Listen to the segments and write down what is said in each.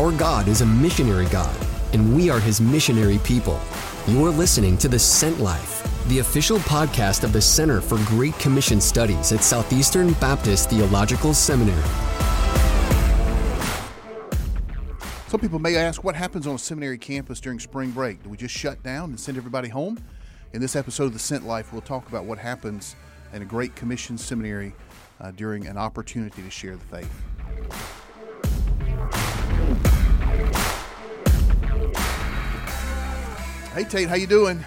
Our God is a missionary God, and we are his missionary people. You're listening to The Sent Life, the official podcast of the Center for Great Commission Studies at Southeastern Baptist Theological Seminary. Some people may ask what happens on a seminary campus during spring break? Do we just shut down and send everybody home? In this episode of The Sent Life, we'll talk about what happens in a Great Commission seminary uh, during an opportunity to share the faith. Hey Tate, how you doing?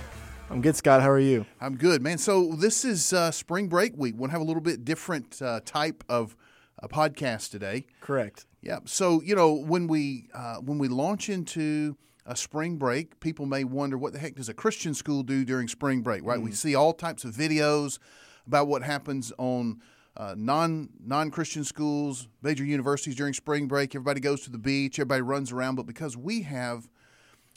I'm good, Scott. How are you? I'm good, man. So this is uh, spring break week. We'll have a little bit different uh, type of uh, podcast today. Correct. Yeah. So you know when we uh, when we launch into a spring break, people may wonder what the heck does a Christian school do during spring break, right? Mm. We see all types of videos about what happens on uh, non non Christian schools, major universities during spring break. Everybody goes to the beach, everybody runs around, but because we have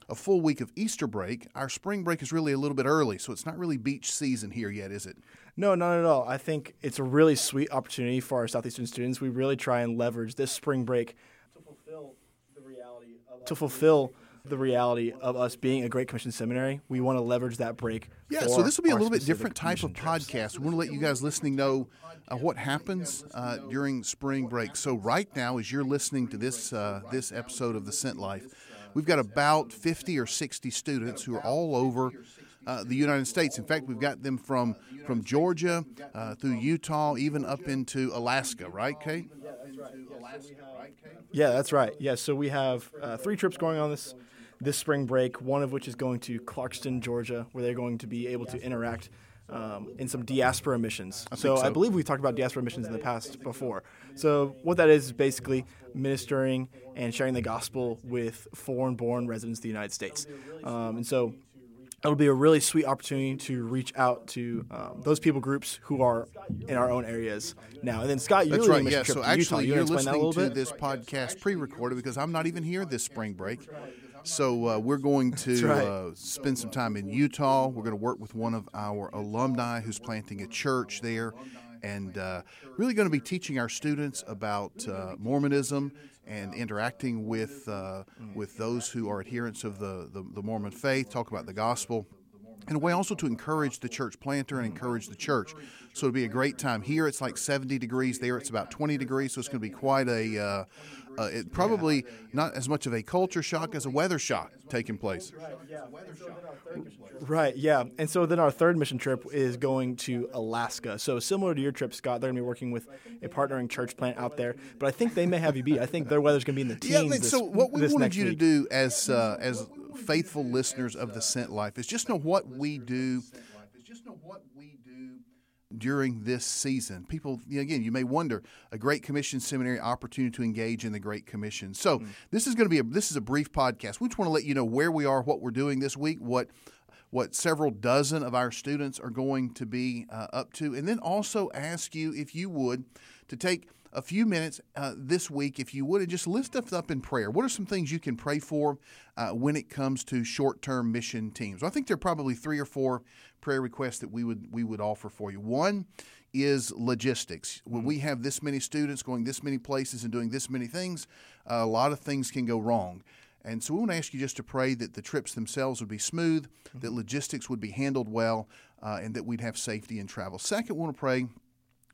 a full week of Easter break, our spring break is really a little bit early, so it's not really beach season here yet, is it? No, not at all. I think it's a really sweet opportunity for our Southeastern students. We really try and leverage this spring break to fulfill the reality of to fulfill the reality of us being a Great Commission seminary. We want to leverage that break. Yeah, so this will be a little bit different type of podcast. We want to let you guys listening know uh, what happens uh, during spring break. So right now, as you're listening to this uh, this episode of the Sent Life We've got about 50 or 60 students who are all over uh, the United States. In fact, we've got them from from Georgia uh, through Utah, even up into Alaska. Right, Tate? Yeah, that's right. Yeah, so we have uh, three trips going on this this spring break. One of which is going to Clarkston, Georgia, where they're going to be able to interact um, in some diaspora missions. I so, so, I believe we've talked about diaspora missions in the past before. So what that is is basically ministering and sharing the gospel with foreign-born residents of the United States. Um, and so it'll be a really sweet opportunity to reach out to um, those people groups who are in our own areas now. And then Scott, you're That's right. Yeah. So actually, you you're listening to this podcast pre-recorded because I'm not even here this spring break. So uh, we're going to right. uh, spend some time in Utah. We're going to work with one of our alumni who's planting a church there, and uh, really going to be teaching our students about uh, Mormonism and interacting with uh, with those who are adherents of the, the, the Mormon faith. Talk about the gospel and a way also to encourage the church planter and encourage the church. So it'll be a great time. Here it's like 70 degrees. There it's about 20 degrees. So it's going to be quite a, uh, uh, it probably not as much of a culture shock as a weather shock taking place. Right, yeah. And so then our third mission trip is going to Alaska. So similar to your trip, Scott, they're going to be working with a partnering church plant out there. But I think they may have you beat. I think their weather's going to be in the teens. Yeah, I mean, this, so what we wanted you week. to do as uh, as faithful listeners of the Sent Life is just know what we do. Just know what we do during this season. People, again, you may wonder a Great Commission seminary opportunity to engage in the Great Commission. So mm-hmm. this is going to be a this is a brief podcast. We just want to let you know where we are, what we're doing this week, what what several dozen of our students are going to be uh, up to, and then also ask you if you would to take a few minutes uh, this week, if you would, and just lift us up in prayer. What are some things you can pray for uh, when it comes to short-term mission teams? Well, I think there are probably three or four prayer requests that we would we would offer for you. One is logistics. When we have this many students going this many places and doing this many things, uh, a lot of things can go wrong. And so we want to ask you just to pray that the trips themselves would be smooth, mm-hmm. that logistics would be handled well, uh, and that we'd have safety in travel. Second, we want to pray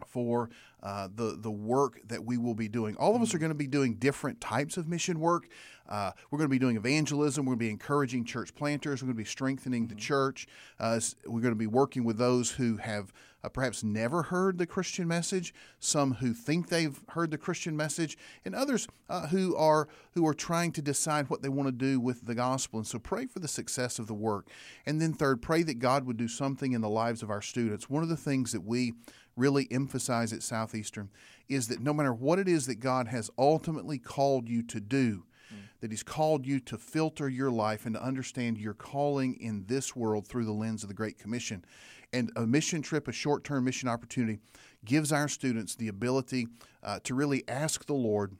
for uh, the the work that we will be doing. All of us are going to be doing different types of mission work. Uh, we're going to be doing evangelism. We're going to be encouraging church planters. We're going to be strengthening the church. Uh, we're going to be working with those who have uh, perhaps never heard the Christian message, some who think they've heard the Christian message, and others uh, who are who are trying to decide what they want to do with the gospel. And so, pray for the success of the work. And then, third, pray that God would do something in the lives of our students. One of the things that we really emphasize at Southeastern is that no matter what it is that God has ultimately called you to do, mm. that He's called you to filter your life and to understand your calling in this world through the lens of the Great Commission. And a mission trip, a short term mission opportunity, gives our students the ability uh, to really ask the Lord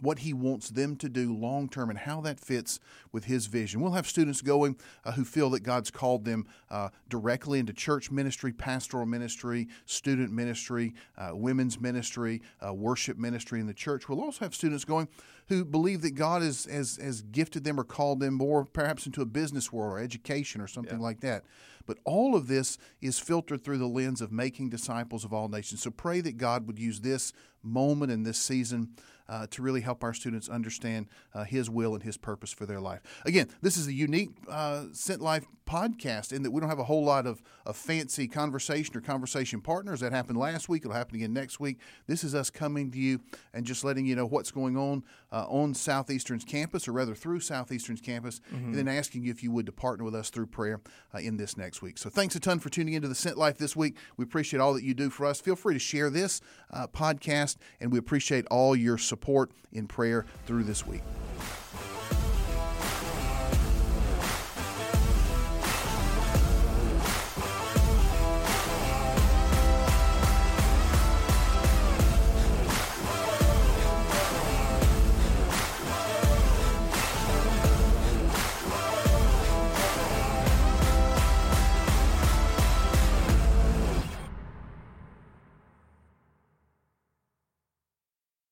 what he wants them to do long term and how that fits with his vision. We'll have students going uh, who feel that God's called them uh, directly into church ministry, pastoral ministry, student ministry, uh, women's ministry, uh, worship ministry in the church. We'll also have students going who believe that God has, has, has gifted them or called them more perhaps into a business world or education or something yeah. like that. But all of this is filtered through the lens of making disciples of all nations. So pray that God would use this moment and this season uh, to really help our students understand uh, His will and His purpose for their life. Again, this is a unique uh, Sent Life podcast in that we don't have a whole lot of, of fancy conversation or conversation partners. That happened last week. It'll happen again next week. This is us coming to you and just letting you know what's going on uh, on Southeastern's campus, or rather through Southeastern's campus, mm-hmm. and then asking you if you would to partner with us through prayer uh, in this next week. So thanks a ton for tuning into the Sent Life this week. We appreciate all that you do for us. Feel free to share this uh, podcast, and we appreciate all your support in prayer through this week.